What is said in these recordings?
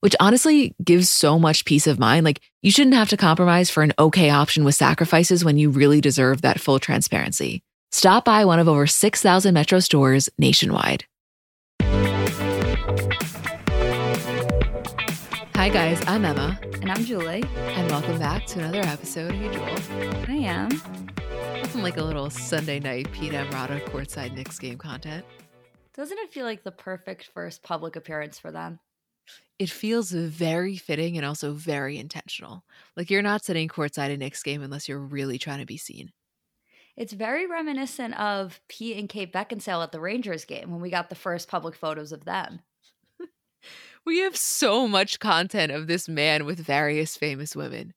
which honestly gives so much peace of mind. Like, you shouldn't have to compromise for an okay option with sacrifices when you really deserve that full transparency. Stop by one of over 6,000 Metro stores nationwide. Hi, guys. I'm Emma. And I'm Julie. And welcome back to another episode. Hey, Jewel. I am. Nothing like a little Sunday night Pete Emrata courtside Knicks game content. Doesn't it feel like the perfect first public appearance for them? It feels very fitting and also very intentional. Like you're not sitting courtside a Knicks game unless you're really trying to be seen. It's very reminiscent of Pete and Kate Beckinsale at the Rangers game when we got the first public photos of them. we have so much content of this man with various famous women.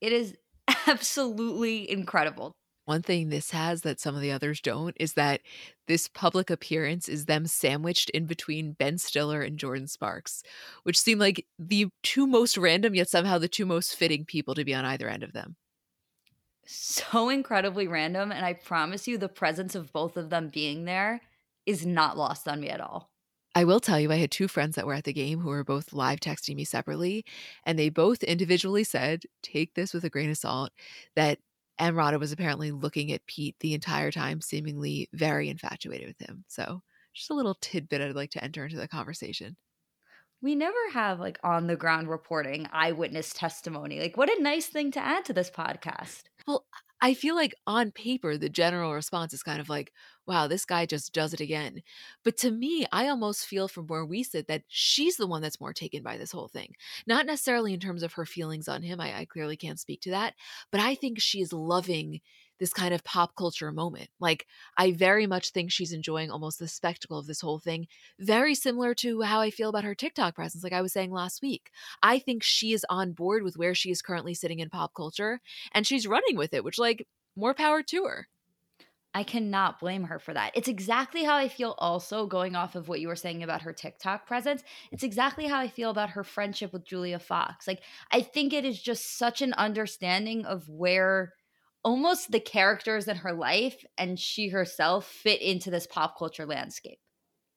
It is absolutely incredible. One thing this has that some of the others don't is that this public appearance is them sandwiched in between Ben Stiller and Jordin Sparks, which seem like the two most random, yet somehow the two most fitting people to be on either end of them. So incredibly random. And I promise you, the presence of both of them being there is not lost on me at all. I will tell you, I had two friends that were at the game who were both live texting me separately, and they both individually said, take this with a grain of salt, that Emrata was apparently looking at Pete the entire time, seemingly very infatuated with him. So, just a little tidbit I'd like to enter into the conversation. We never have like on the ground reporting, eyewitness testimony. Like, what a nice thing to add to this podcast. Well, I feel like on paper, the general response is kind of like, wow, this guy just does it again. But to me, I almost feel from where we sit that she's the one that's more taken by this whole thing. Not necessarily in terms of her feelings on him. I, I clearly can't speak to that. But I think she is loving this kind of pop culture moment. Like, I very much think she's enjoying almost the spectacle of this whole thing, very similar to how I feel about her TikTok presence, like I was saying last week. I think she is on board with where she is currently sitting in pop culture and she's running with it, which, like, more power to her. I cannot blame her for that. It's exactly how I feel also going off of what you were saying about her TikTok presence. It's exactly how I feel about her friendship with Julia Fox. Like, I think it is just such an understanding of where almost the characters in her life and she herself fit into this pop culture landscape.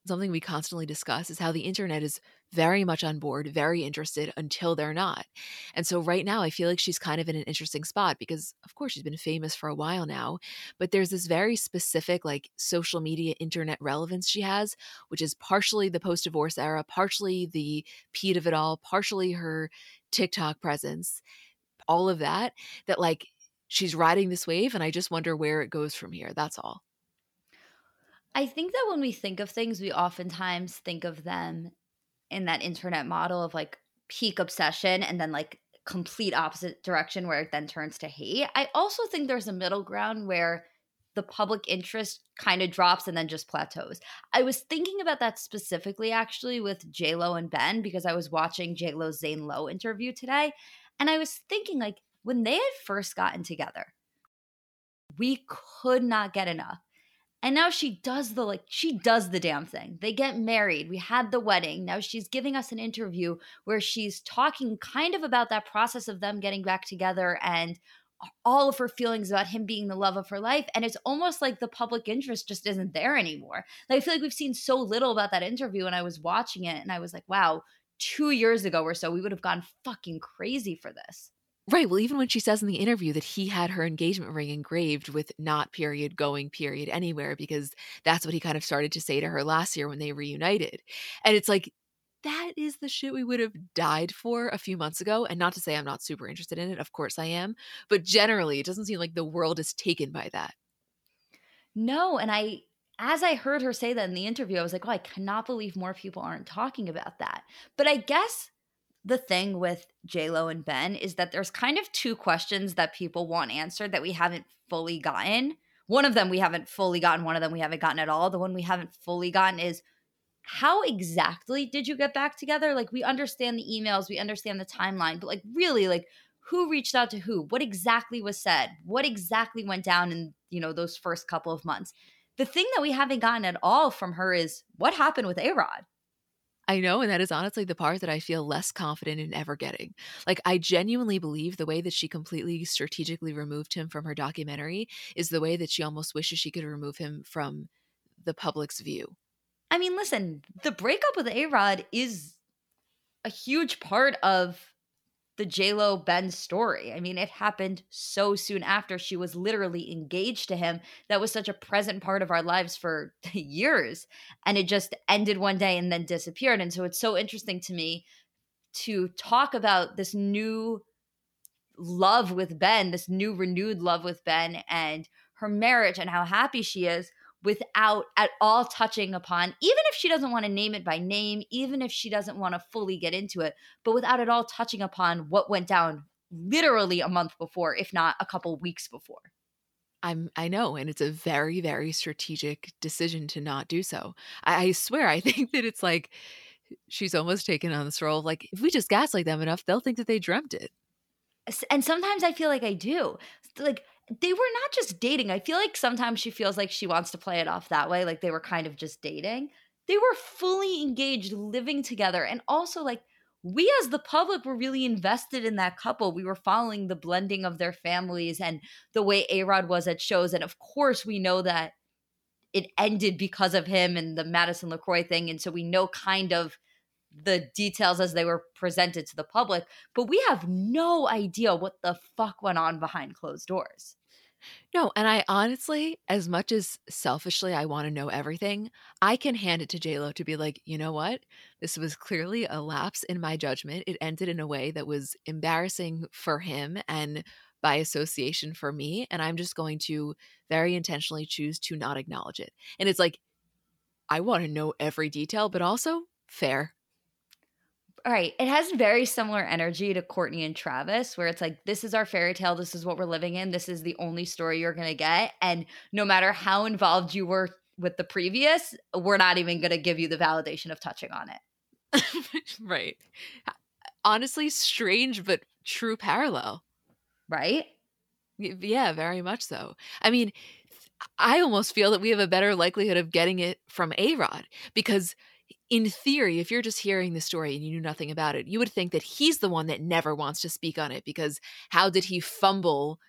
Something we constantly discuss is how the internet is very much on board, very interested until they're not. And so right now I feel like she's kind of in an interesting spot because of course she's been famous for a while now, but there's this very specific like social media internet relevance she has, which is partially the post-divorce era, partially the Pete of it all, partially her TikTok presence, all of that that like she's riding this wave and I just wonder where it goes from here. That's all. I think that when we think of things, we oftentimes think of them in that internet model of like peak obsession and then like complete opposite direction where it then turns to hate. I also think there's a middle ground where the public interest kind of drops and then just plateaus. I was thinking about that specifically actually with J Lo and Ben because I was watching J Lo's Zane Lowe interview today, and I was thinking like when they had first gotten together, we could not get enough. And now she does the like she does the damn thing. They get married. We had the wedding. Now she's giving us an interview where she's talking kind of about that process of them getting back together and all of her feelings about him being the love of her life and it's almost like the public interest just isn't there anymore. Like I feel like we've seen so little about that interview and I was watching it and I was like, wow, 2 years ago or so we would have gone fucking crazy for this. Right. Well, even when she says in the interview that he had her engagement ring engraved with not period going period anywhere, because that's what he kind of started to say to her last year when they reunited. And it's like, that is the shit we would have died for a few months ago. And not to say I'm not super interested in it. Of course I am. But generally, it doesn't seem like the world is taken by that. No. And I, as I heard her say that in the interview, I was like, oh, I cannot believe more people aren't talking about that. But I guess the thing with J Lo and Ben is that there's kind of two questions that people want answered that we haven't fully gotten. One of them we haven't fully gotten, one of them we haven't gotten at all. The one we haven't fully gotten is how exactly did you get back together? Like we understand the emails, we understand the timeline, but like really like who reached out to who? What exactly was said? What exactly went down in, you know, those first couple of months? The thing that we haven't gotten at all from her is what happened with A-Rod. I know, and that is honestly the part that I feel less confident in ever getting. Like, I genuinely believe the way that she completely strategically removed him from her documentary is the way that she almost wishes she could remove him from the public's view. I mean, listen, the breakup with A Rod is a huge part of the JLo Ben story. I mean, it happened so soon after she was literally engaged to him. That was such a present part of our lives for years. And it just ended one day and then disappeared. And so it's so interesting to me to talk about this new love with Ben, this new renewed love with Ben and her marriage and how happy she is without at all touching upon, even if she doesn't want to name it by name, even if she doesn't want to fully get into it, but without at all touching upon what went down literally a month before, if not a couple weeks before. I'm I know, and it's a very, very strategic decision to not do so. I, I swear, I think that it's like she's almost taken on this role. Like, if we just gaslight them enough, they'll think that they dreamt it. And sometimes I feel like I do. Like they were not just dating. I feel like sometimes she feels like she wants to play it off that way, like they were kind of just dating. They were fully engaged, living together. And also, like, we as the public were really invested in that couple. We were following the blending of their families and the way A Rod was at shows. And of course, we know that it ended because of him and the Madison LeCroy thing. And so we know kind of the details as they were presented to the public, but we have no idea what the fuck went on behind closed doors. No, and I honestly, as much as selfishly I want to know everything, I can hand it to JLo to be like, you know what? This was clearly a lapse in my judgment. It ended in a way that was embarrassing for him and by association for me. And I'm just going to very intentionally choose to not acknowledge it. And it's like, I want to know every detail, but also fair all right, it has very similar energy to Courtney and Travis, where it's like, this is our fairy tale. This is what we're living in. This is the only story you're going to get. And no matter how involved you were with the previous, we're not even going to give you the validation of touching on it. right. Honestly, strange, but true parallel. Right? Yeah, very much so. I mean, I almost feel that we have a better likelihood of getting it from A Rod because in theory, if you're just hearing the story and you knew nothing about it, you would think that he's the one that never wants to speak on it because how did he fumble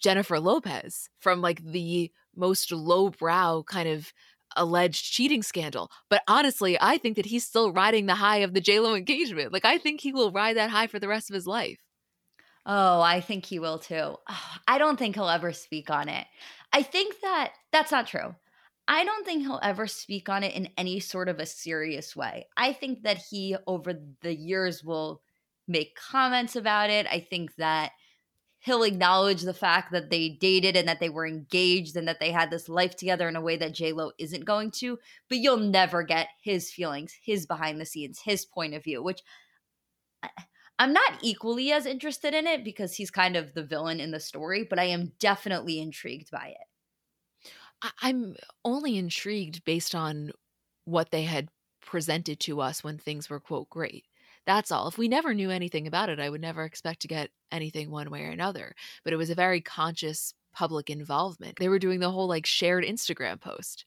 Jennifer Lopez from like the most lowbrow kind of alleged cheating scandal? But honestly, I think that he's still riding the high of the JLo engagement. Like, I think he will ride that high for the rest of his life. Oh, I think he will too. I don't think he'll ever speak on it. I think that that's not true. I don't think he'll ever speak on it in any sort of a serious way. I think that he, over the years, will make comments about it. I think that he'll acknowledge the fact that they dated and that they were engaged and that they had this life together in a way that J Lo isn't going to. But you'll never get his feelings, his behind the scenes, his point of view, which. I, I'm not equally as interested in it because he's kind of the villain in the story, but I am definitely intrigued by it. I'm only intrigued based on what they had presented to us when things were quote great. That's all. If we never knew anything about it, I would never expect to get anything one way or another. But it was a very conscious public involvement. They were doing the whole like shared Instagram post.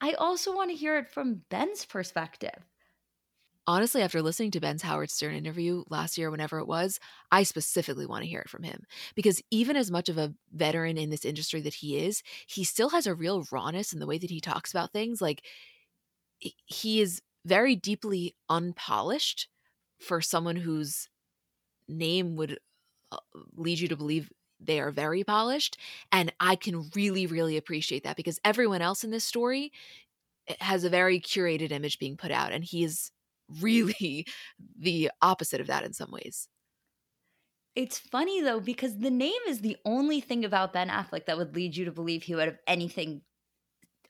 I also want to hear it from Ben's perspective honestly, after listening to Ben's Howard Stern interview last year, whenever it was, I specifically want to hear it from him. Because even as much of a veteran in this industry that he is, he still has a real rawness in the way that he talks about things. Like, he is very deeply unpolished for someone whose name would uh, lead you to believe they are very polished. And I can really, really appreciate that because everyone else in this story eh, has a very curated image being put out. And he is really the opposite of that in some ways. It's funny though, because the name is the only thing about Ben Affleck that would lead you to believe he would have anything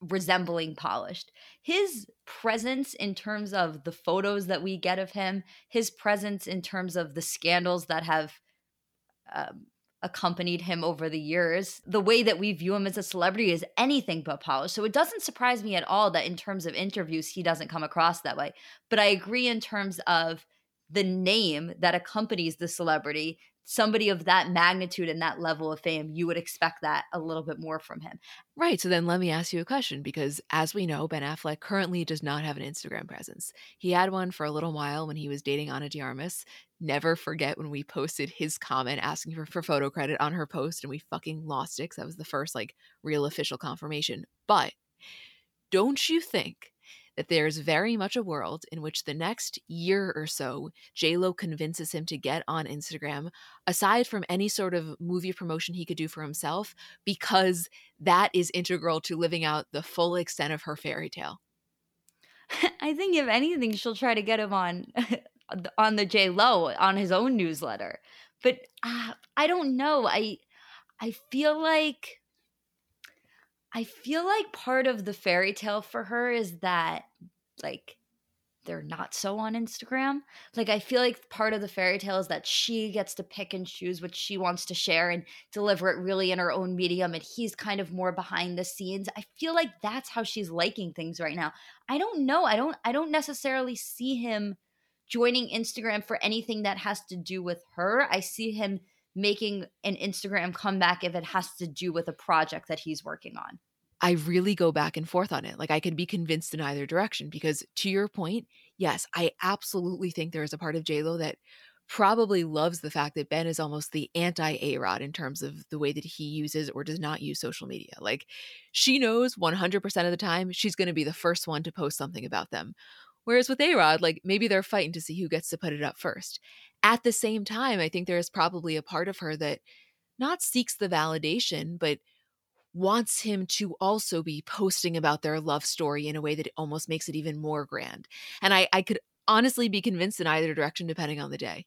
resembling polished. His presence in terms of the photos that we get of him, his presence in terms of the scandals that have um, accompanied him over the years, the way that we view him as a celebrity is anything but polished. So it doesn't surprise me at all that in terms of interviews, he doesn't come across that way. But I agree in terms of the name that accompanies the celebrity somebody of that magnitude and that level of fame, you would expect that a little bit more from him. Right. So then let me ask you a question because as we know, Ben Affleck currently does not have an Instagram presence. He had one for a little while when he was dating Ana de Armas. Never forget when we posted his comment asking for, for photo credit on her post and we fucking lost it because that was the first like real official confirmation. But don't you think that there's very much a world in which the next year or so, JLo convinces him to get on Instagram, aside from any sort of movie promotion he could do for himself, because that is integral to living out the full extent of her fairy tale. I think if anything, she'll try to get him on on the J Lo on his own newsletter. But uh, I don't know. I I feel like I feel like part of the fairy tale for her is that like they're not so on Instagram. Like I feel like part of the fairy tale is that she gets to pick and choose what she wants to share and deliver it really in her own medium and he's kind of more behind the scenes. I feel like that's how she's liking things right now. I don't know. I don't I don't necessarily see him joining Instagram for anything that has to do with her. I see him making an Instagram comeback if it has to do with a project that he's working on. I really go back and forth on it. Like I could be convinced in either direction because to your point, yes, I absolutely think there is a part of JLo that probably loves the fact that Ben is almost the anti A Rod in terms of the way that he uses or does not use social media. Like she knows 100% of the time she's going to be the first one to post something about them. Whereas with A Rod, like maybe they're fighting to see who gets to put it up first. At the same time, I think there is probably a part of her that not seeks the validation, but wants him to also be posting about their love story in a way that almost makes it even more grand. And I, I could honestly be convinced in either direction depending on the day.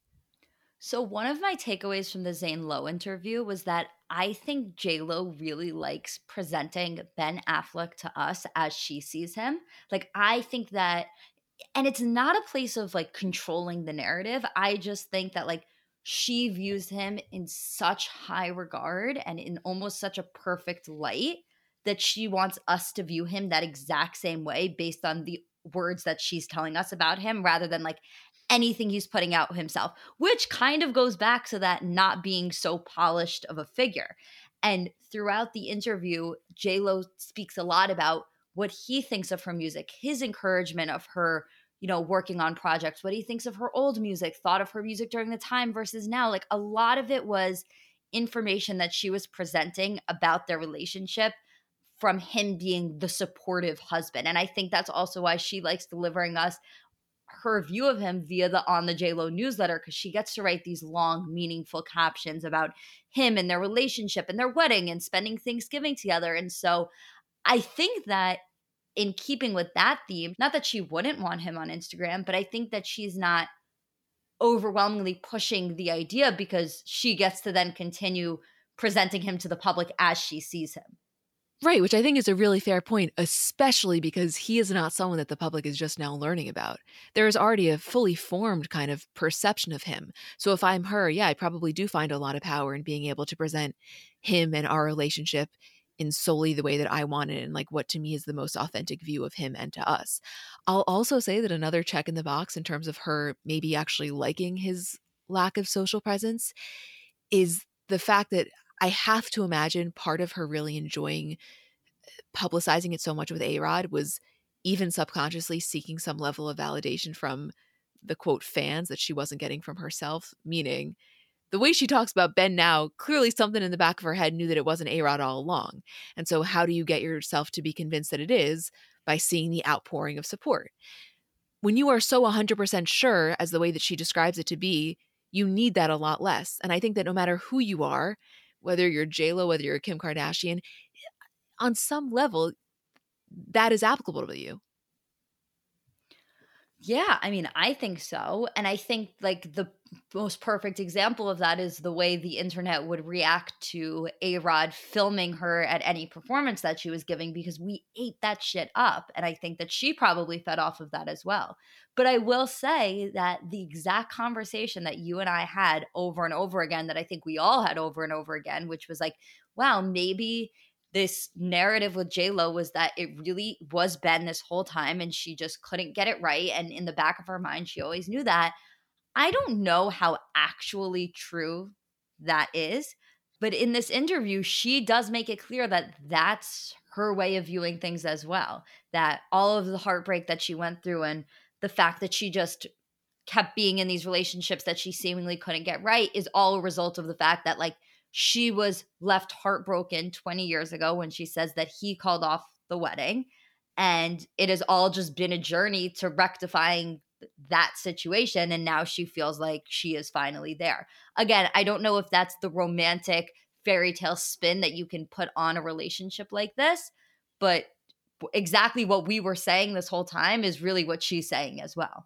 So one of my takeaways from the Zane Lowe interview was that I think J Lo really likes presenting Ben Affleck to us as she sees him. Like I think that and it's not a place of like controlling the narrative. I just think that like she views him in such high regard and in almost such a perfect light that she wants us to view him that exact same way based on the words that she's telling us about him rather than like anything he's putting out himself, which kind of goes back to that not being so polished of a figure. And throughout the interview, J Lo speaks a lot about what he thinks of her music, his encouragement of her you know, working on projects, what he thinks of her old music, thought of her music during the time versus now. Like a lot of it was information that she was presenting about their relationship from him being the supportive husband. And I think that's also why she likes delivering us her view of him via the on the JLo newsletter because she gets to write these long, meaningful captions about him and their relationship and their wedding and spending Thanksgiving together. And so I think that in keeping with that theme, not that she wouldn't want him on Instagram, but I think that she's not overwhelmingly pushing the idea because she gets to then continue presenting him to the public as she sees him. Right, which I think is a really fair point, especially because he is not someone that the public is just now learning about. There is already a fully formed kind of perception of him. So if I'm her, yeah, I probably do find a lot of power in being able to present him and our relationship in solely the way that I want it and like what to me is the most authentic view of him and to us. I'll also say that another check in the box in terms of her maybe actually liking his lack of social presence is the fact that I have to imagine part of her really enjoying uh, publicizing it so much with A Rod was even subconsciously seeking some level of validation from the quote fans that she wasn't getting from herself, meaning the way she talks about Ben now, clearly something in the back of her head knew that it wasn't A Rod all along. And so, how do you get yourself to be convinced that it is? By seeing the outpouring of support. When you are so 100% sure, as the way that she describes it to be, you need that a lot less. And I think that no matter who you are, whether you're JLo, whether you're Kim Kardashian, on some level, that is applicable to you. Yeah, I mean, I think so. And I think like the most perfect example of that is the way the internet would react to A Rod filming her at any performance that she was giving because we ate that shit up. And I think that she probably fed off of that as well. But I will say that the exact conversation that you and I had over and over again, that I think we all had over and over again, which was like, wow, maybe this narrative with J Lo was that it really was Ben this whole time, and she just couldn't get it right. And in the back of her mind, she always knew that. I don't know how actually true that is, but in this interview, she does make it clear that that's her way of viewing things as well. That all of the heartbreak that she went through and the fact that she just kept being in these relationships that she seemingly couldn't get right is all a result of the fact that, like, she was left heartbroken 20 years ago when she says that he called off the wedding. And it has all just been a journey to rectifying that situation. And now she feels like she is finally there. Again, I don't know if that's the romantic fairy tale spin that you can put on a relationship like this, but exactly what we were saying this whole time is really what she's saying as well.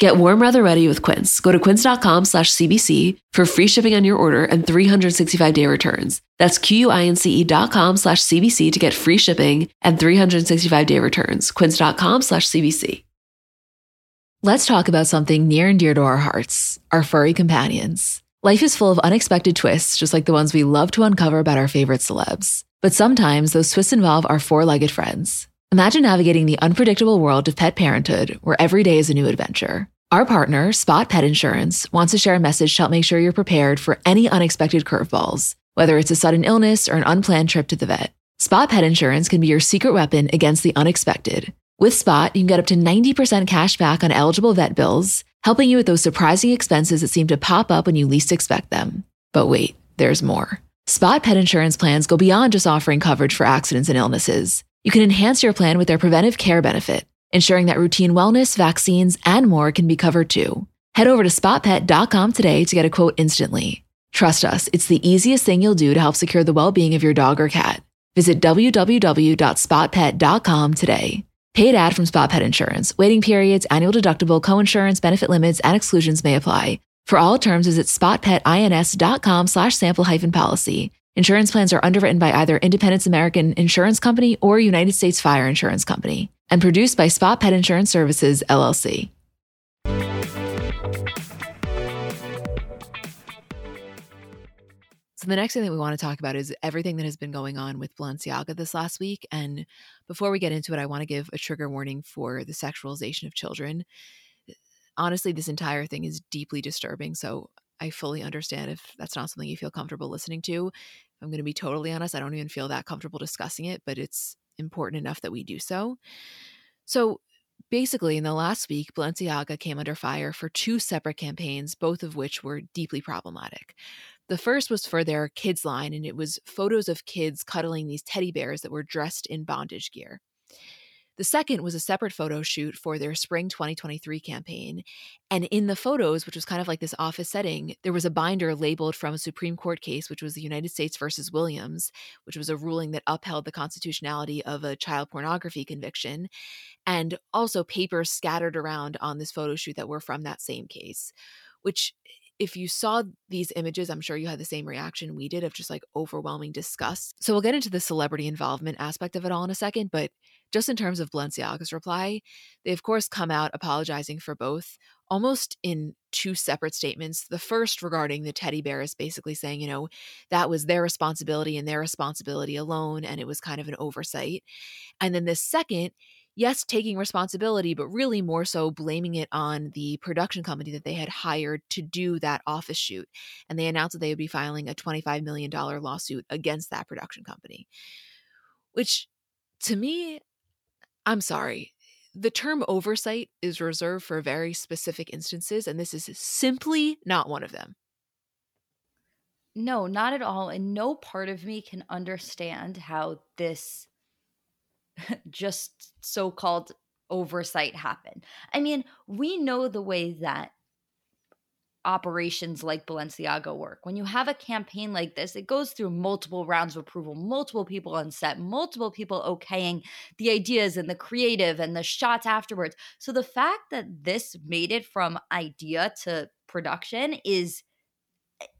Get warm weather ready with Quince. Go to quince.com slash CBC for free shipping on your order and 365 day returns. That's Q-U-I-N-C-E dot com slash CBC to get free shipping and 365 day returns. Quince.com slash CBC. Let's talk about something near and dear to our hearts, our furry companions. Life is full of unexpected twists, just like the ones we love to uncover about our favorite celebs. But sometimes those twists involve our four-legged friends. Imagine navigating the unpredictable world of pet parenthood, where every day is a new adventure. Our partner, Spot Pet Insurance, wants to share a message to help make sure you're prepared for any unexpected curveballs, whether it's a sudden illness or an unplanned trip to the vet. Spot Pet Insurance can be your secret weapon against the unexpected. With Spot, you can get up to 90% cash back on eligible vet bills, helping you with those surprising expenses that seem to pop up when you least expect them. But wait, there's more. Spot pet insurance plans go beyond just offering coverage for accidents and illnesses. You can enhance your plan with their preventive care benefit, ensuring that routine wellness, vaccines, and more can be covered too. Head over to spotpet.com today to get a quote instantly. Trust us, it's the easiest thing you'll do to help secure the well being of your dog or cat. Visit www.spotpet.com today. Paid ad from Spot Pet Insurance. Waiting periods, annual deductible, co-insurance, benefit limits, and exclusions may apply. For all terms, visit spotpetins.com slash sample hyphen policy. Insurance plans are underwritten by either Independence American Insurance Company or United States Fire Insurance Company and produced by Spot Pet Insurance Services, LLC. So the next thing that we want to talk about is everything that has been going on with Balenciaga this last week. And before we get into it, I want to give a trigger warning for the sexualization of children. Honestly, this entire thing is deeply disturbing. So I fully understand if that's not something you feel comfortable listening to. I'm going to be totally honest. I don't even feel that comfortable discussing it, but it's important enough that we do so. So basically, in the last week, Balenciaga came under fire for two separate campaigns, both of which were deeply problematic. The first was for their kids line, and it was photos of kids cuddling these teddy bears that were dressed in bondage gear. The second was a separate photo shoot for their spring 2023 campaign. And in the photos, which was kind of like this office setting, there was a binder labeled from a Supreme Court case, which was the United States versus Williams, which was a ruling that upheld the constitutionality of a child pornography conviction, and also papers scattered around on this photo shoot that were from that same case, which if you saw these images, I'm sure you had the same reaction we did of just like overwhelming disgust. So we'll get into the celebrity involvement aspect of it all in a second, but just in terms of Balenciaga's reply, they of course come out apologizing for both, almost in two separate statements. The first regarding the teddy bear is basically saying, you know, that was their responsibility and their responsibility alone, and it was kind of an oversight. And then the second, yes, taking responsibility, but really more so blaming it on the production company that they had hired to do that office shoot. And they announced that they would be filing a $25 million lawsuit against that production company, which to me, I'm sorry. The term oversight is reserved for very specific instances, and this is simply not one of them. No, not at all. And no part of me can understand how this just so called oversight happen. I mean, we know the way that operations like Balenciaga work. When you have a campaign like this, it goes through multiple rounds of approval, multiple people on set, multiple people okaying the ideas and the creative and the shots afterwards. So the fact that this made it from idea to production is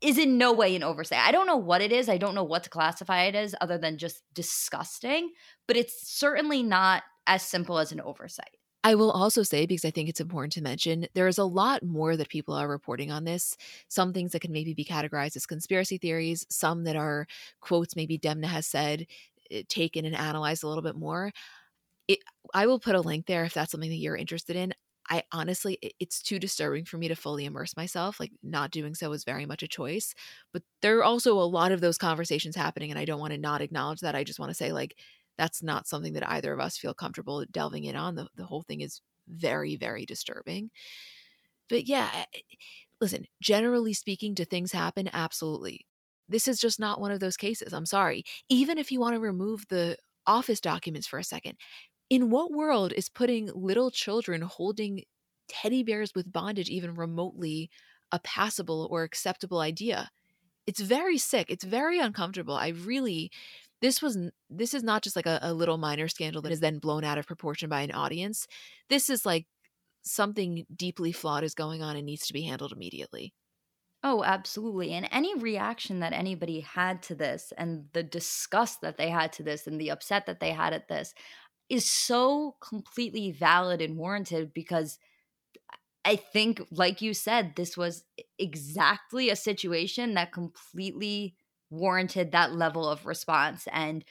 is in no way an oversight. I don't know what it is. I don't know what to classify it as other than just disgusting, but it's certainly not as simple as an oversight. I will also say, because I think it's important to mention, there is a lot more that people are reporting on this. Some things that can maybe be categorized as conspiracy theories, some that are quotes maybe Demna has said, eh, taken and analyzed a little bit more. It, I will put a link there if that's something that you're interested in. I honestly, it's too disturbing for me to fully immerse myself. Like, not doing so is very much a choice. But there are also a lot of those conversations happening, and I don't want to not acknowledge that. I just want to say, like, that's not something that either of us feel comfortable delving in on. The, the whole thing is very, very disturbing. But yeah, listen, generally speaking, do things happen? Absolutely. This is just not one of those cases. I'm sorry. Even if you want to remove the office documents for a second, in what world is putting little children holding teddy bears with bondage even remotely a passable or acceptable idea? It's very sick. It's very uncomfortable. I really this was this is not just like a, a little minor scandal that is then blown out of proportion by an audience. This is like something deeply flawed is going on and needs to be handled immediately. Oh, absolutely. And any reaction that anybody had to this and the disgust that they had to this and the upset that they had at this, is so completely valid and warranted because I think, like you said, this was exactly a situation that completely warranted that level of response. And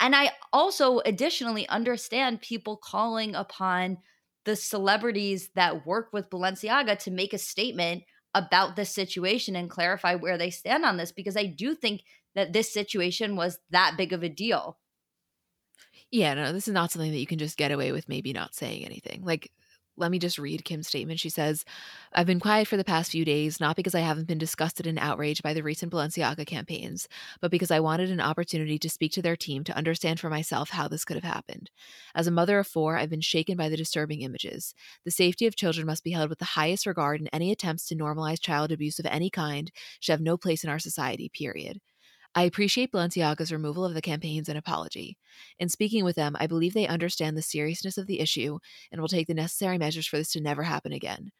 and I also additionally understand people calling upon the celebrities that work with Balenciaga to make a statement about this situation and clarify where they stand on this because I do think that this situation was that big of a deal. Yeah, no, this is not something that you can just get away with maybe not saying anything. Like, let me just read Kim's statement. She says, I've been quiet for the past few days, not because I haven't been disgusted and outraged by the recent Balenciaga campaigns, but because I wanted an opportunity to speak to their team to understand for myself how this could have happened. As a mother of four, I've been shaken by the disturbing images. The safety of children must be held with the highest regard, and any attempts to normalize child abuse of any kind should have no place in our society, period. I appreciate Balenciaga's removal of the campaigns and apology. In speaking with them, I believe they understand the seriousness of the issue and will take the necessary measures for this to never happen again.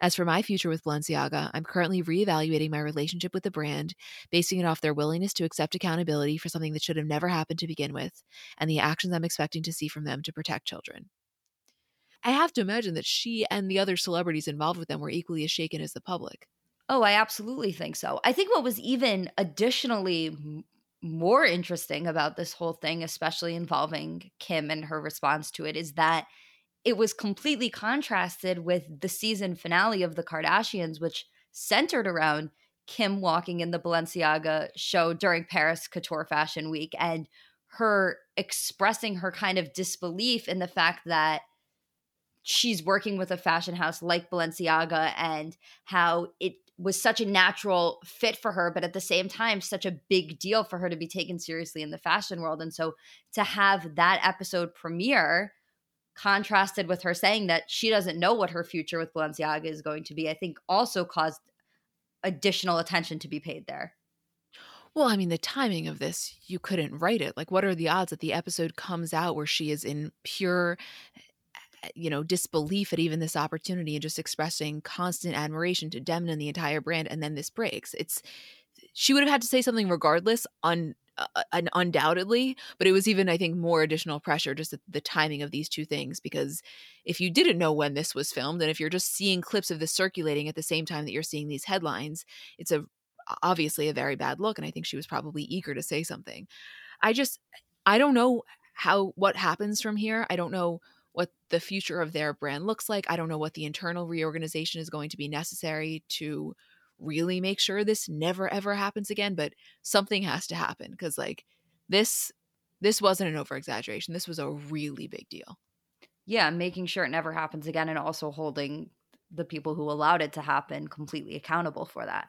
As for my future with Balenciaga, I'm currently reevaluating my relationship with the brand, basing it off their willingness to accept accountability for something that should have never happened to begin with, and the actions I'm expecting to see from them to protect children. I have to imagine that she and the other celebrities involved with them were equally as shaken as the public. Oh, I absolutely think so. I think what was even additionally more interesting about this whole thing, especially involving Kim and her response to it, is that it was completely contrasted with the season finale of The Kardashians, which centered around Kim walking in the Balenciaga show during Paris Couture Fashion Week and her expressing her kind of disbelief in the fact that she's working with a fashion house like Balenciaga and how it was such a natural fit for her, but at the same time, such a big deal for her to be taken seriously in the fashion world. And so to have that episode premiere contrasted with her saying that she doesn't know what her future with Balenciaga is going to be, I think also caused additional attention to be paid there. Well, I mean, the timing of this, you couldn't write it. Like, what are the odds that the episode comes out where she is in pure you know, disbelief at even this opportunity and just expressing constant admiration to Demna and the entire brand. And then this breaks. It's, she would have had to say something regardless on uh, undoubtedly but it was even i think more additional pressure just the timing of these two things because if you didn't know when this was filmed and if you're just seeing clips of this circulating at the same time that you're seeing these headlines it's a obviously a very bad look and i think she was probably eager to say something i just i don't know how what happens from here i don't know what the future of their brand looks like. I don't know what the internal reorganization is going to be necessary to really make sure this never ever happens again but something has to happen because like this this wasn't an over exaggeration this was a really big deal. Yeah making sure it never happens again and also holding the people who allowed it to happen completely accountable for that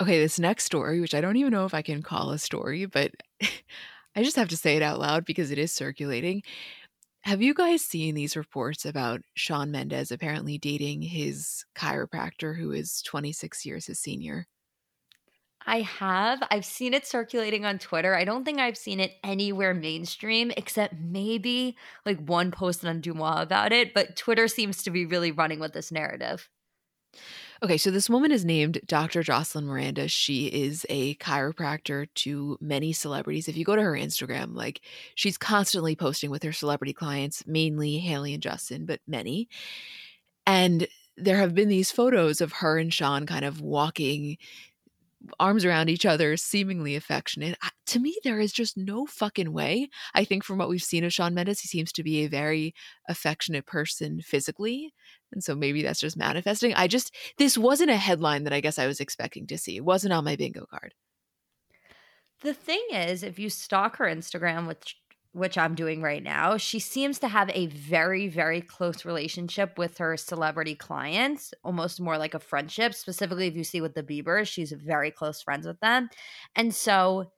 Okay, this next story, which I don't even know if I can call a story, but I just have to say it out loud because it is circulating. Have you guys seen these reports about Shawn Mendes apparently dating his chiropractor who is 26 years his senior? I have. I've seen it circulating on Twitter. I don't think I've seen it anywhere mainstream except maybe like one post on DeuxMoi about it, but Twitter seems to be really running with this narrative. Okay, so this woman is named Dr. Jocelyn Miranda. She is a chiropractor to many celebrities. If you go to her Instagram, like she's constantly posting with her celebrity clients, mainly Hailey and Justin, but many. And there have been these photos of her and Shawn kind of walking arms around each other, seemingly affectionate. To me, there is just no fucking way. I think from what we've seen of Shawn Mendes, he seems to be a very affectionate person physically. And so maybe that's just manifesting. I just, this wasn't a headline that I guess I was expecting to see. It wasn't on my bingo card. The thing is, if you stalk her Instagram, which which I'm doing right now, she seems to have a very, very close relationship with her celebrity clients, almost more like a friendship. Specifically, if you see with the Biebers, she's very close friends with them. And so,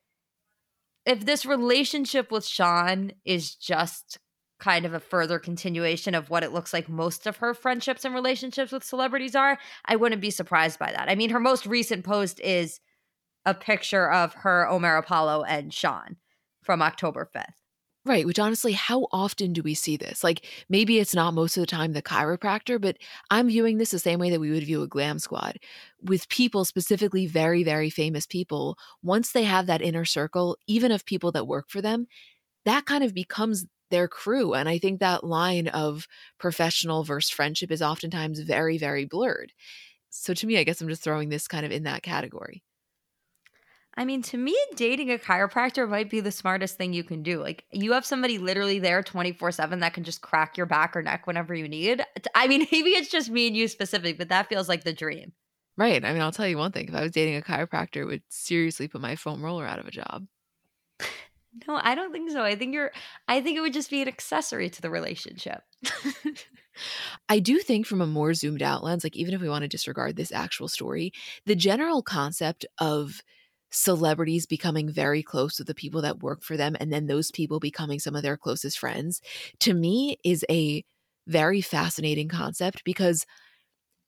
if this relationship with Shawn is just kind of a further continuation of what it looks like most of her friendships and relationships with celebrities are, I wouldn't be surprised by that. I mean, her most recent post is a picture of her, Omar Apollo, and Shawn from October 5th. Right, which honestly, how often do we see this? Like, maybe it's not most of the time the chiropractor, but I'm viewing this the same way that we would view a glam squad with people, specifically very, very famous people. Once they have that inner circle, even of people that work for them, that kind of becomes their crew. And I think that line of professional versus friendship is oftentimes very, very blurred. So to me, I guess I'm just throwing this kind of in that category. I mean, to me, dating a chiropractor might be the smartest thing you can do. Like, you have somebody literally there 24 7 that can just crack your back or neck whenever you need. I mean, maybe it's just me and you specific, but that feels like the dream. Right. I mean, I'll tell you one thing if I was dating a chiropractor, it would seriously put my foam roller out of a job. No, I don't think so. I think you're, I think it would just be an accessory to the relationship. I do think, from a more zoomed out lens, like even if we want to disregard this actual story, the general concept of celebrities becoming very close with the people that work for them and then those people becoming some of their closest friends to me is a very fascinating concept because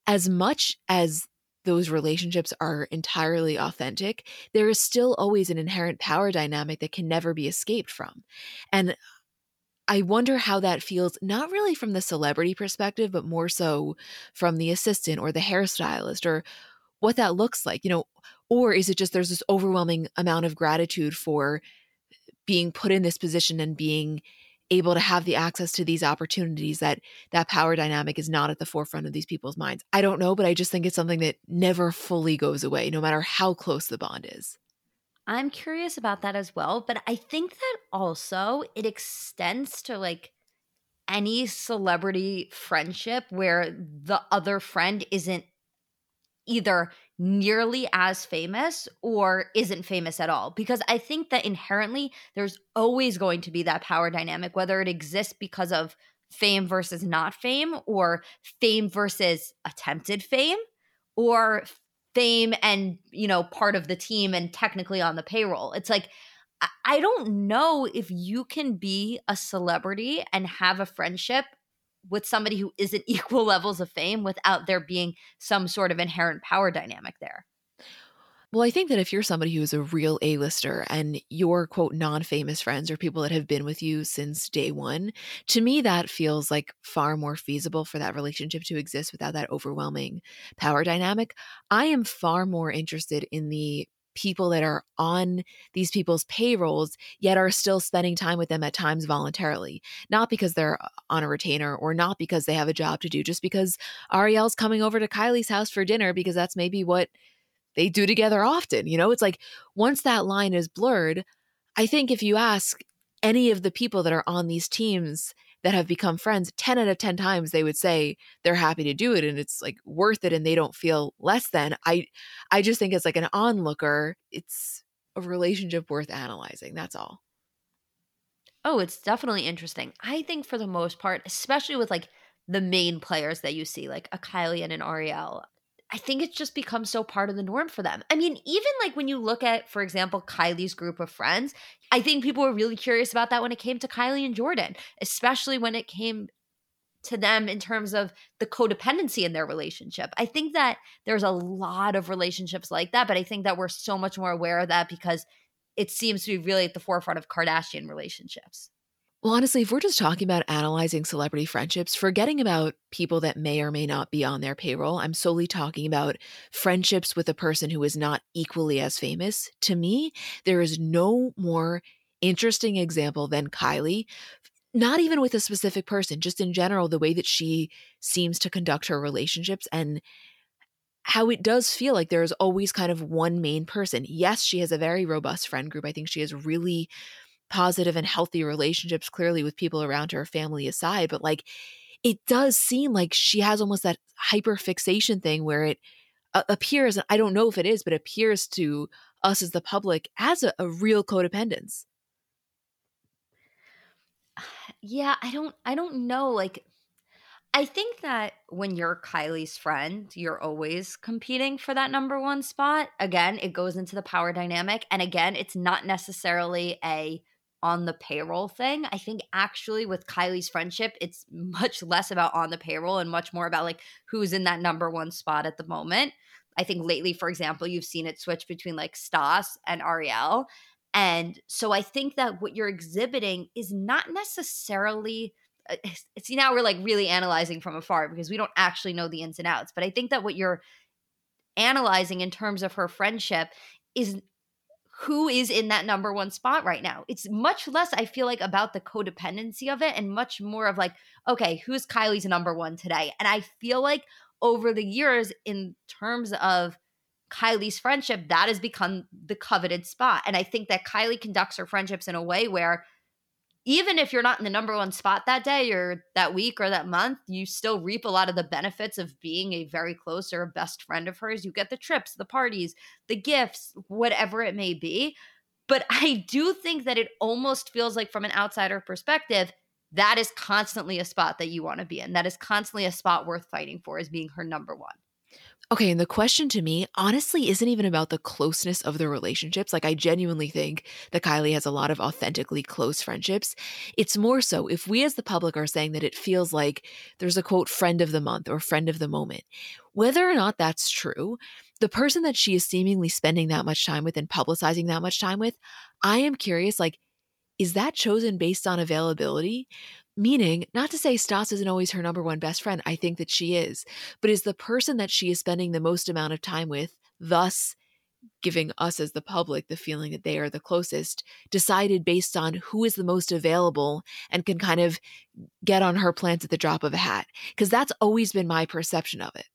as much as those relationships are entirely authentic, there is still always an inherent power dynamic that can never be escaped from. And I wonder how that feels, not really from the celebrity perspective, but more so from the assistant or the hairstylist or what that looks like. You know, or is it just there's this overwhelming amount of gratitude for being put in this position and being able to have the access to these opportunities that that power dynamic is not at the forefront of these people's minds. I don't know, but I just think it's something that never fully goes away no matter how close the bond is. I'm curious about that as well, but I think that also it extends to like any celebrity friendship where the other friend isn't either nearly as famous or isn't famous at all. Because I think that inherently there's always going to be that power dynamic, whether it exists because of fame versus not fame, or fame versus attempted fame, or fame and, you know, part of the team and technically on the payroll. It's like, I don't know if you can be a celebrity and have a friendship with somebody who isn't equal levels of fame without there being some sort of inherent power dynamic there. Well, I think that if you're somebody who is a real A-lister and your quote non-famous friends or people that have been with you since day 1, to me that feels like far more feasible for that relationship to exist without that overwhelming power dynamic. I am far more interested in the people that are on these people's payrolls, yet are still spending time with them at times voluntarily, not because they're uh, on a retainer or not because they have a job to do, just because Ariel's coming over to Kylie's house for dinner because that's maybe what they do together often. You know, it's like once that line is blurred, I think if you ask any of the people that are on these teams that have become friends 10 out of 10 times they would say they're happy to do it and it's like worth it and they don't feel less than i i just think it's like an onlooker it's a relationship worth analyzing that's all oh it's definitely interesting i think for the most part especially with like the main players that you see like a kylie and an ariel I think it's just become so part of the norm for them. I mean, even like when you look at, for example, Kylie's group of friends, I think people were really curious about that when it came to Kylie and Jordyn, especially when it came to them in terms of the codependency in their relationship. I think that there's a lot of relationships like that, but I think that we're so much more aware of that because it seems to be really at the forefront of Kardashian relationships. Well, honestly, if we're just talking about analyzing celebrity friendships, forgetting about people that may or may not be on their payroll, I'm solely talking about friendships with a person who is not equally as famous. To me, there is no more interesting example than Kylie, not even with a specific person, just in general, the way that she seems to conduct her relationships and how it does feel like there is always kind of one main person. Yes, she has a very robust friend group. I think she has really positive and healthy relationships clearly with people around her family aside but like it does seem like she has almost that hyper fixation thing where it uh, appears i don't know if it is but appears to us as the public as a, a real codependence yeah i don't i don't know like I think that when you're Kylie's friend, you're always competing for that number one spot. Again, it goes into the power dynamic. And again, it's not necessarily a on the payroll thing. I think actually with Kylie's friendship, it's much less about on the payroll and much more about like who's in that number one spot at the moment. I think lately, for example, you've seen it switch between like Stas and Ariel. And so I think that what you're exhibiting is not necessarily uh, see now we're like really analyzing from afar because we don't actually know the ins and outs but i think that what you're analyzing in terms of her friendship is who is in that number one spot right now. It's much less, I feel like, about the codependency of it and much more of like, okay, who's Kylie's number one today? And I feel like over the years, in terms of Kylie's friendship, that has become the coveted spot. And I think that Kylie conducts her friendships in a way where even if you're not in the number one spot that day or that week or that month, you still reap a lot of the benefits of being a very close or a best friend of hers. You get the trips, the parties, the gifts, whatever it may be. But I do think that it almost feels like, from an outsider perspective, that is constantly a spot that you want to be in. That is constantly a spot worth fighting for, as being her number one. Okay, and the question to me honestly isn't even about the closeness of the relationships. Like, I genuinely think that Kylie has a lot of authentically close friendships. It's more so if we as the public are saying that it feels like there's a quote, friend of the month or friend of the moment, whether or not that's true, the person that she is seemingly spending that much time with and publicizing that much time with, I am curious, like, is that chosen based on availability? Meaning, not to say Stas isn't always her number one best friend, I think that she is, but is the person that she is spending the most amount of time with, thus giving us as the public the feeling that they are the closest, decided based on who is the most available and can kind of get on her plans at the drop of a hat? Because that's always been my perception of it.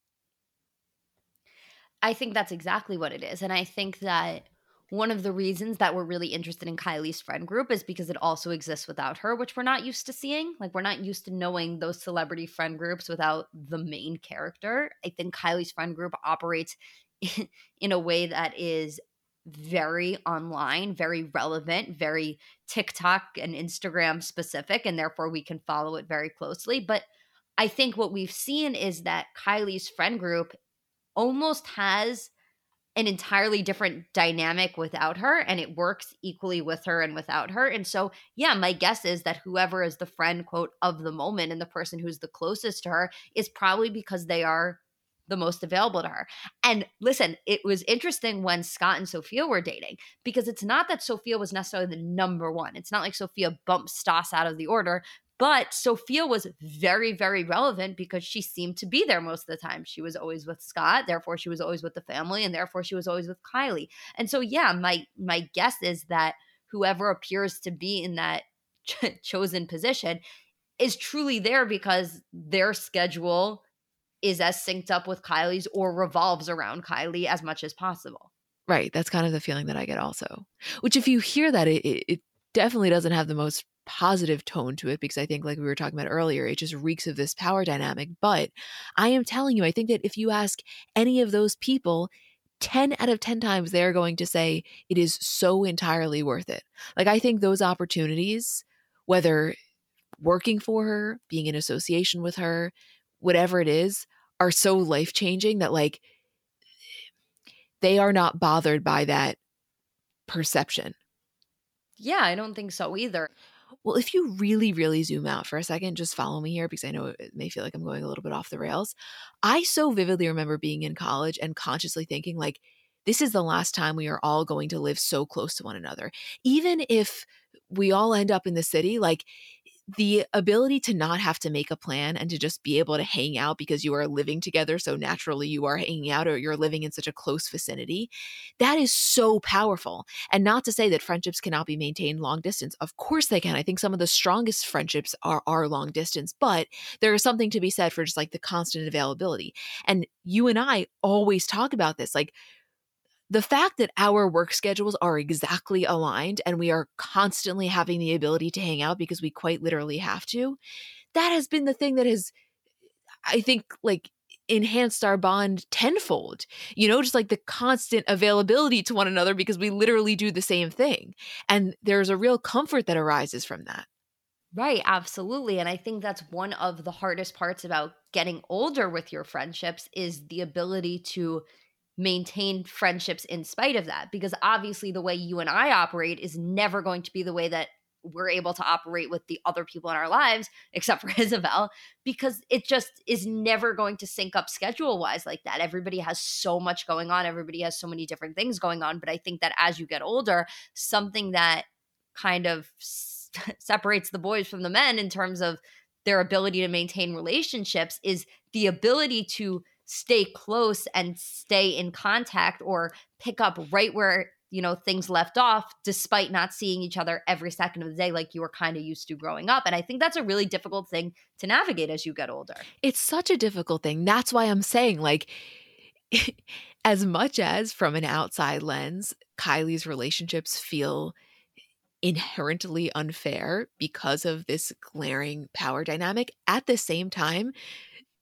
I think that's exactly what it is. And I think that one of the reasons that we're really interested in Kylie's friend group is because it also exists without her, which we're not used to seeing. Like, we're not used to knowing those celebrity friend groups without the main character. I think Kylie's friend group operates in, a way that is very online, very relevant, very TikTok and Instagram specific, and therefore we can follow it very closely. But I think what we've seen is that Kylie's friend group almost has an entirely different dynamic without her and it works equally with her and without her and so yeah my guess is that whoever is the friend quote of the moment and the person who's the closest to her is probably because they are the most available to her. And listen, it was interesting when Scott and sofia were dating because it's not that sofia was necessarily the number one. It's not like sofia bumped Stas out of the order, but Sofia was very, very relevant because she seemed to be there most of the time. She was always with Scott, therefore she was always with the family, and therefore she was always with Kylie. And so, yeah, my my guess is that whoever appears to be in that ch- chosen position is truly there because their schedule is as synced up with Kylie's or revolves around Kylie as much as possible. Right. That's kind of the feeling that I get also. Which, if you hear that, it, it definitely doesn't have the most positive tone to it because I think, like we were talking about earlier, it just reeks of this power dynamic. But I am telling you, I think that if you ask any of those people, 10 out of 10 times they're going to say it is so entirely worth it. Like, I think those opportunities, whether working for her, being in association with her, whatever it is, are so life changing that, like, they are not bothered by that perception. Yeah, I don't think so either. Well, if you really, really zoom out for a second, just follow me here because I know it may feel like I'm going a little bit off the rails. I so vividly remember being in college and consciously thinking, like, this is the last time we are all going to live so close to one another. Even if we all end up in the city, like, the ability to not have to make a plan and to just be able to hang out because you are living together so naturally you are hanging out or you're living in such a close vicinity that is so powerful. And not to say that friendships cannot be maintained long distance of course they can. I think some of the strongest friendships are are long distance but there is something to be said for just like the constant availability. And you and i always talk about this like the fact that our work schedules are exactly aligned and we are constantly having the ability to hang out because we quite literally have to, that has been the thing that has, I think, like enhanced our bond tenfold. You know, just like the constant availability to one another because we literally do the same thing. And there's a real comfort that arises from that. Right, absolutely. And I think that's one of the hardest parts about getting older with your friendships is the ability to maintain friendships in spite of that because obviously the way you and I operate is never going to be the way that we're able to operate with the other people in our lives, except for Isabel, because it just is never going to sync up schedule wise like that. Everybody has so much going on, everybody has so many different things going on. But I think that as you get older, something that kind of s- separates the boys from the men in terms of their ability to maintain relationships is the ability to stay close and stay in contact or pick up right where you know things left off despite not seeing each other every second of the day like you were kind of used to growing up and i think that's a really difficult thing to navigate as you get older. It's such a difficult thing that's why i'm saying like as much as from an outside lens kylie's relationships feel inherently unfair because of this glaring power dynamic at the same time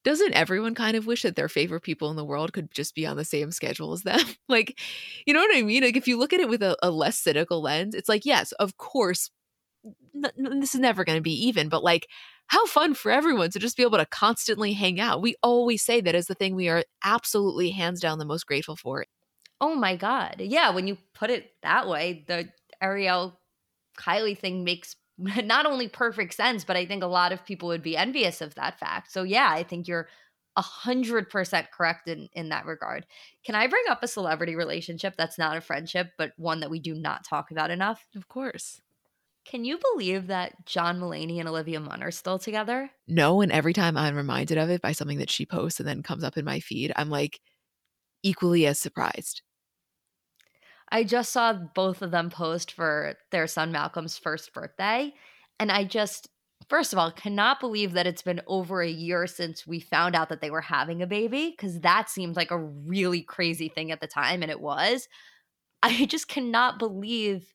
doesn't everyone kind of wish that their favorite people in the world could just be on the same schedule as them? like, you know what I mean? Like, if you look at it with a, a less cynical lens, it's like, yes, of course, n- n- this is never going to be even, but like, how fun for everyone to just be able to constantly hang out. We always say that is the thing we are absolutely hands down the most grateful for. Oh my God. Yeah, when you put it that way, the Ariel Kylie thing makes not only perfect sense, but I think a lot of people would be envious of that fact. So yeah, I think you're a hundred percent correct in in that regard. Can I bring up a celebrity relationship that's not a friendship, but one that we do not talk about enough? Of course. Can you believe that John Mulaney and Olivia Munn are still together? No, and every time I'm reminded of it by something that she posts and then comes up in my feed, I'm like equally as surprised. I just saw both of them post for their son Malcolm's first birthday. And I just, first of all, cannot believe that it's been over a year since we found out that they were having a baby, because that seemed like a really crazy thing at the time. And it was. I just cannot believe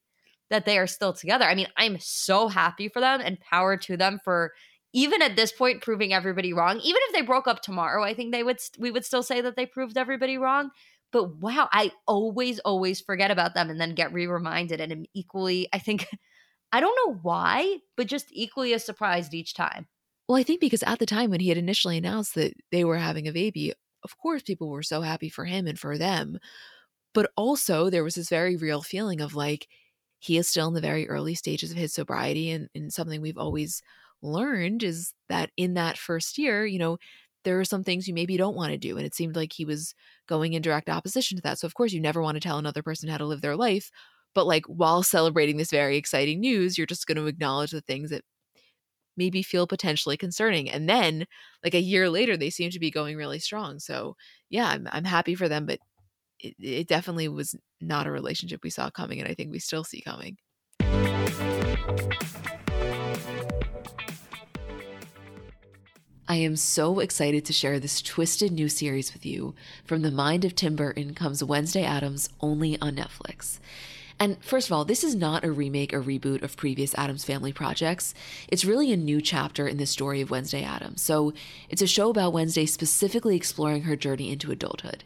that they are still together. I mean, I'm so happy for them and power to them for even at this point proving everybody wrong. Even if they broke up tomorrow, I think they would we would still say that they proved everybody wrong but wow, I always, always forget about them and then get re reminded. And am equally, I think, I don't know why, but just equally as surprised each time. Well, I think because at the time when he had initially announced that they were having a baby, of course, people were so happy for him and for them. But also, there was this very real feeling of like, he is still in the very early stages of his sobriety. And, and something we've always learned is that in that first year, you know, there are some things you maybe don't want to do. And it seemed like he was going in direct opposition to that. So, of course, you never want to tell another person how to live their life. But, like, while celebrating this very exciting news, you're just going to acknowledge the things that maybe feel potentially concerning. And then, like, a year later, they seem to be going really strong. So, yeah, I'm, I'm happy for them. But it, it definitely was not a relationship we saw coming. And I think we still see coming. I am so excited to share this twisted new series with you. From the mind of Tim Burton comes Wednesday Addams only on Netflix. And first of all, this is not a remake or reboot of previous Addams Family projects. It's really a new chapter in the story of Wednesday Addams. So it's a show about Wednesday specifically exploring her journey into adulthood.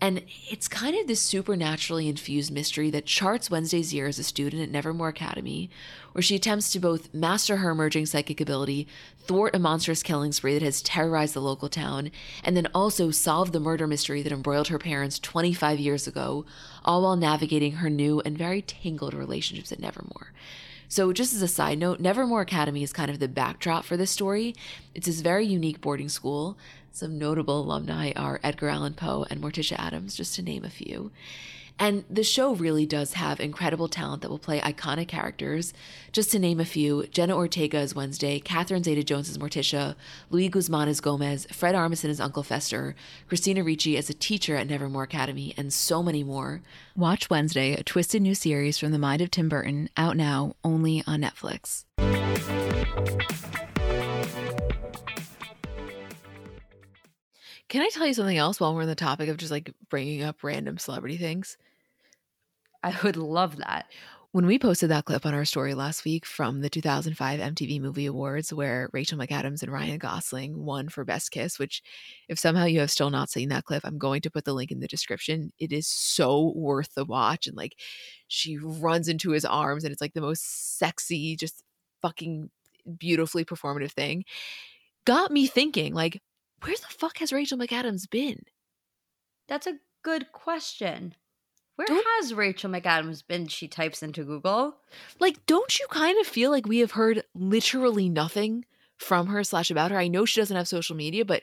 And it's kind of this supernaturally infused mystery that charts Wednesday's year as a student at Nevermore Academy, where she attempts to both master her emerging psychic ability, thwart a monstrous killing spree that has terrorized the local town, and then also solve the murder mystery that embroiled her parents 25 years ago, all while navigating her new and very tangled relationships at Nevermore. So, just as a side note, Nevermore Academy is kind of the backdrop for this story. It's this very unique boarding school some notable alumni are Edgar Allan Poe and Morticia Addams, just to name a few. And the show really does have incredible talent that will play iconic characters. Just to name a few Jenna Ortega as Wednesday, Catherine Zeta Jones as Morticia, Luis Guzman as Gomez, Fred Armisen as Uncle Fester, Christina Ricci as a teacher at Nevermore Academy, and so many more. Watch Wednesday, a twisted new series from the mind of Tim Burton, out now only on Netflix. Can I tell you something else while we're on the topic of just like bringing up random celebrity things? I would love that. When we posted that clip on our story last week from the 2005 MTV Movie Awards, where Rachel McAdams and Ryan Gosling won for Best Kiss, which, if somehow you have still not seen that clip, I'm going to put the link in the description. It is so worth the watch. And like, she runs into his arms, and it's like the most sexy, just fucking beautifully performative thing. Got me thinking, like, where the fuck has Rachel McAdams been? That's a good question. Where don't, has Rachel McAdams been? She types into Google. Like, don't you kind of feel like we have heard literally nothing from her slash about her? I know she doesn't have social media, but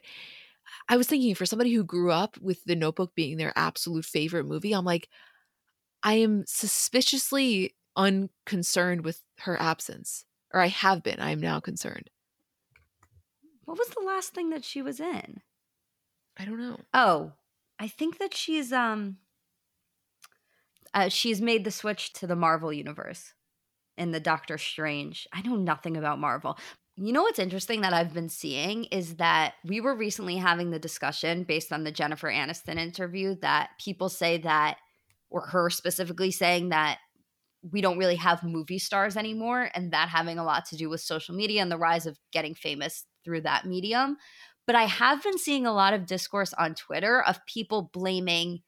I was thinking for somebody who grew up with The Notebook being their absolute favorite movie, I'm like, I am suspiciously unconcerned with her absence. Or I have been. I am now concerned. What was the last thing that she was in? I don't know. Oh, I think that she's um uh, she's made the switch to the Marvel universe in the Doctor Strange. I know nothing about Marvel. You know what's interesting that I've been seeing is that we were recently having the discussion based on the Jennifer Aniston interview that people say that or her specifically saying that we don't really have movie stars anymore and that having a lot to do with social media and the rise of getting famous through that medium but i have been seeing a lot of discourse on twitter of people blaming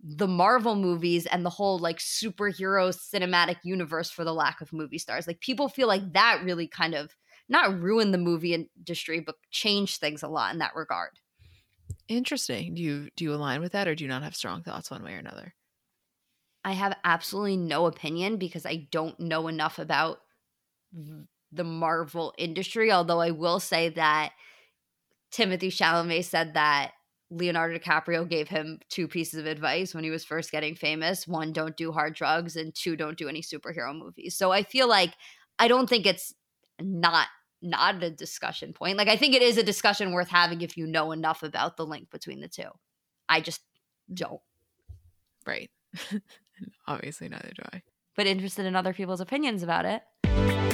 the marvel movies and the whole like superhero cinematic universe for the lack of movie stars. Like people feel like that really kind of not ruined the movie industry but changed things a lot in that regard. Interesting. Do you do you align with that or do you not have strong thoughts one way or another? I have absolutely no opinion because I don't know enough about the Marvel industry. Although I will say that Timothée Chalamet said that Leonardo DiCaprio gave him two pieces of advice when he was first getting famous one, don't do hard drugs, and two, don't do any superhero movies. So I feel like I don't think it's not not a discussion point. Like I think it is a discussion worth having if you know enough about the link between the two. I just don't. Right. Obviously, neither do I. But interested in other people's opinions about it.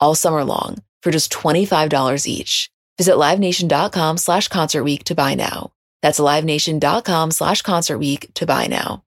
all summer long for just $25 each. Visit LiveNation.com slash Concert Week to buy now. That's LiveNation.com slash Concert Week to buy now.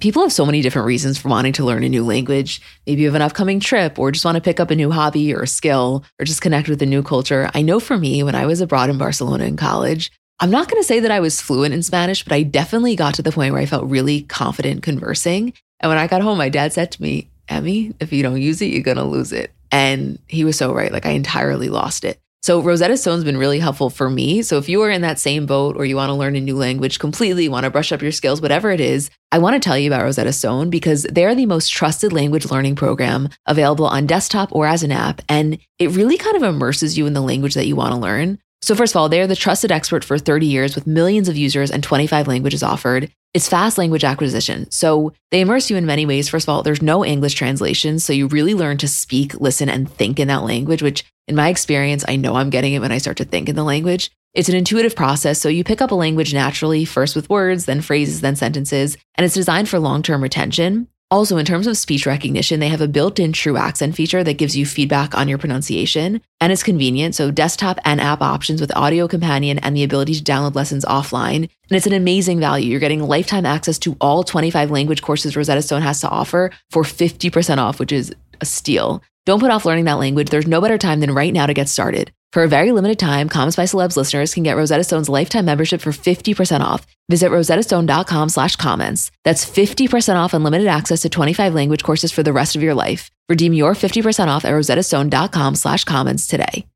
People have so many different reasons for wanting to learn a new language. Maybe you have an upcoming trip or just want to pick up a new hobby or a skill or just connect with a new culture. I know for me, when I was abroad in Barcelona in college, I'm not going to say that I was fluent in Spanish, but I definitely got to the point where I felt really confident conversing. And when I got home, my dad said to me, Emmy, if you don't use it, you're going to lose it. And he was so right. Like I entirely lost it. So Rosetta Stone's been really helpful for me. So if you are in that same boat or you want to learn a new language completely, want to brush up your skills, whatever it is, I want to tell you about Rosetta Stone because they're the most trusted language learning program available on desktop or as an app. And it really kind of immerses you in the language that you want to learn. So, first of all, they're the trusted expert for 30 years with millions of users and 25 languages offered. It's fast language acquisition. So, they immerse you in many ways. First of all, there's no English translation. So, you really learn to speak, listen, and think in that language, which in my experience, I know I'm getting it when I start to think in the language. It's an intuitive process. So, you pick up a language naturally, first with words, then phrases, then sentences, and it's designed for long term retention. Also, in terms of speech recognition, they have a built in true accent feature that gives you feedback on your pronunciation. And it's convenient. So, desktop and app options with audio companion and the ability to download lessons offline. And it's an amazing value. You're getting lifetime access to all 25 language courses Rosetta Stone has to offer for 50% off, which is a steal. Don't put off learning that language. There's no better time than right now to get started. For a very limited time, Comments by Celebs listeners can get Rosetta Stone's lifetime membership for 50% off. Visit rosettastone.com slash comments. That's 50% off unlimited access to 25 language courses for the rest of your life. Redeem your 50% off at rosettastone.com slash comments today.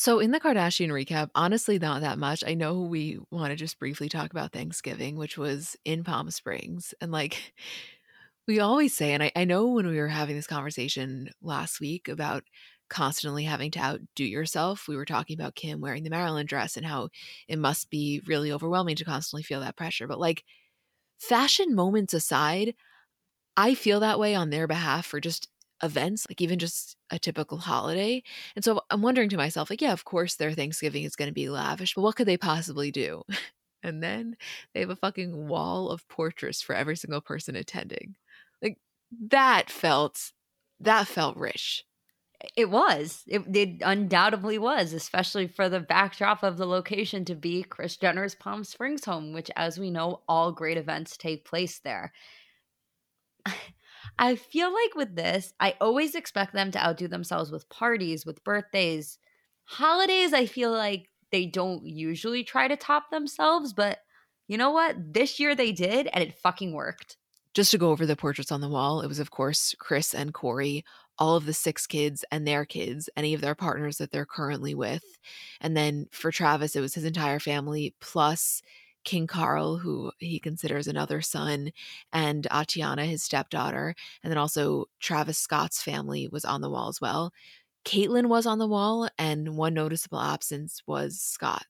So, in the Kardashian recap, honestly, not that much. I know we want to just briefly talk about Thanksgiving, which was in Palm Springs. And like, we always say, and I, I know when we were having this conversation last week about constantly having to outdo yourself, we were talking about Kim wearing the Marilyn dress and how it must be really overwhelming to constantly feel that pressure. But like fashion moments aside, I feel that way on their behalf for just events, like even just a typical holiday. And so I'm wondering to myself, like, yeah, of course their Thanksgiving is going to be lavish, but what could they possibly do? and then they have a fucking wall of portraits for every single person attending Like that felt that felt rich. It was. It, it, undoubtedly was, especially for the backdrop of the location to be Kris Jenner's Palm Springs home, which, as we know, all great events take place there. I feel like with this, I always expect them to outdo themselves with parties, with birthdays, holidays. I feel like they don't usually try to top themselves, but you know what? This year they did, and it fucking worked. Just to go over the portraits on the wall, it was, of course, Kris and Corey, all of the six kids and their kids, any of their partners that they're currently with. And then for Travis, it was his entire family plus King Carl, who he considers another son, and Atiana, his stepdaughter. And then also Travis Scott's family was on the wall as well. Caitlyn was on the wall, and one noticeable absence was Scott.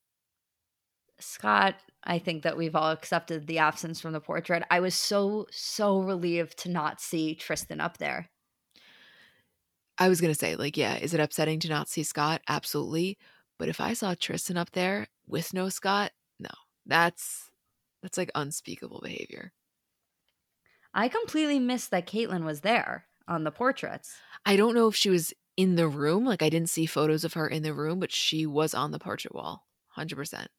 Scott, I think that we've all accepted the absence from the portrait. I was so, so relieved to not see Tristan up there. I was going to say, like, yeah, is it upsetting to not see Scott? Absolutely. But if I saw Tristan up there with no Scott, that's that's like unspeakable behavior. I completely missed that Caitlyn was there on the portraits. I don't know if she was in the room. Like I didn't see photos of her in the room, but she was on the portrait wall, hundred percent.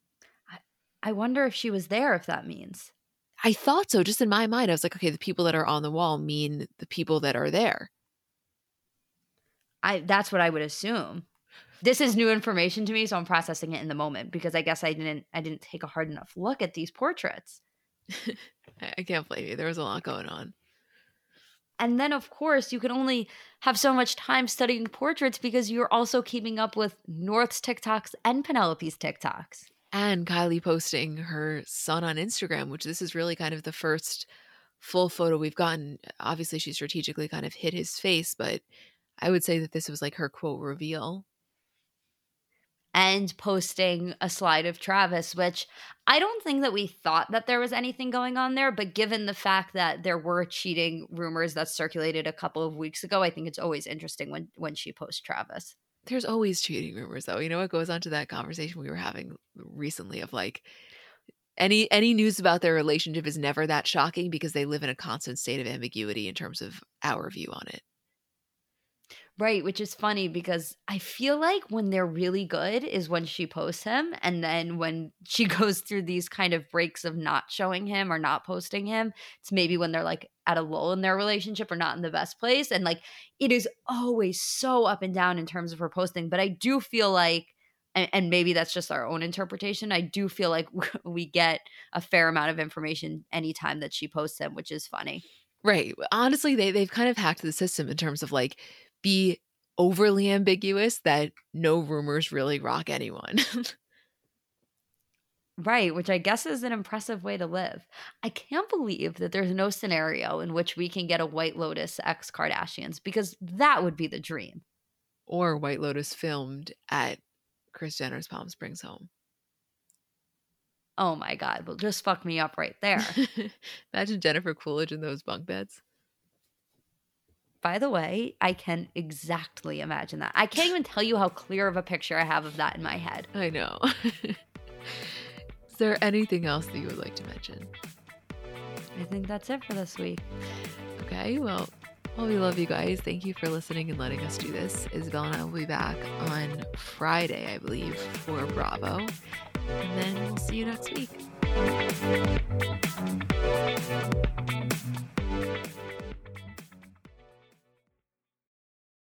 I wonder if she was there, if that means. I thought so. Just in my mind, I was like, okay, the people that are on the wall mean the people that are there. I that's what I would assume. This is new information to me, so I'm processing it in the moment because I guess I didn't I didn't take a hard enough look at these portraits. I can't blame you. There was a lot going on. And then, of course, you can only have so much time studying portraits because you're also keeping up with North's TikToks and Penelope's TikToks and Kylie posting her son on Instagram, which this is really kind of the first full photo we've gotten. Obviously, she strategically kind of hid his face, but I would say that this was like her quote reveal. And posting a slide of Travis, which I don't think that we thought that there was anything going on there, but given the fact that there were cheating rumors that circulated a couple of weeks ago, I think it's always interesting when when she posts Travis there's always cheating rumors though. You know what goes on to that conversation we were having recently of like any any news about their relationship is never that shocking because they live in a constant state of ambiguity in terms of our view on it. Right, which is funny because I feel like when they're really good is when she posts him. And then when she goes through these kind of breaks of not showing him or not posting him, it's maybe when they're like at a lull in their relationship or not in the best place. And like it is always so up and down in terms of her posting. But I do feel like, and, and maybe that's just our own interpretation, I do feel like we get a fair amount of information anytime that she posts him, which is funny. Right. Honestly, they, they've kind of hacked the system in terms of like, be overly ambiguous that no rumors really rock anyone. right, which I guess is an impressive way to live. I can't believe that there's no scenario in which we can get a White Lotus ex Kardashians because that would be the dream. Or White Lotus filmed at Kris Jenner's Palm Springs home. Oh my God. Well, just fuck me up right there. Imagine Jennifer Coolidge in those bunk beds. By the way, I can exactly imagine that. I can't even tell you how clear of a picture I have of that in my head. I know. Is there anything else that you would like to mention? I think that's it for this week. Okay, well, well, we love you guys. Thank you for listening and letting us do this. Isabel and I will be back on Friday, I believe, for Bravo. And then we'll see you next week.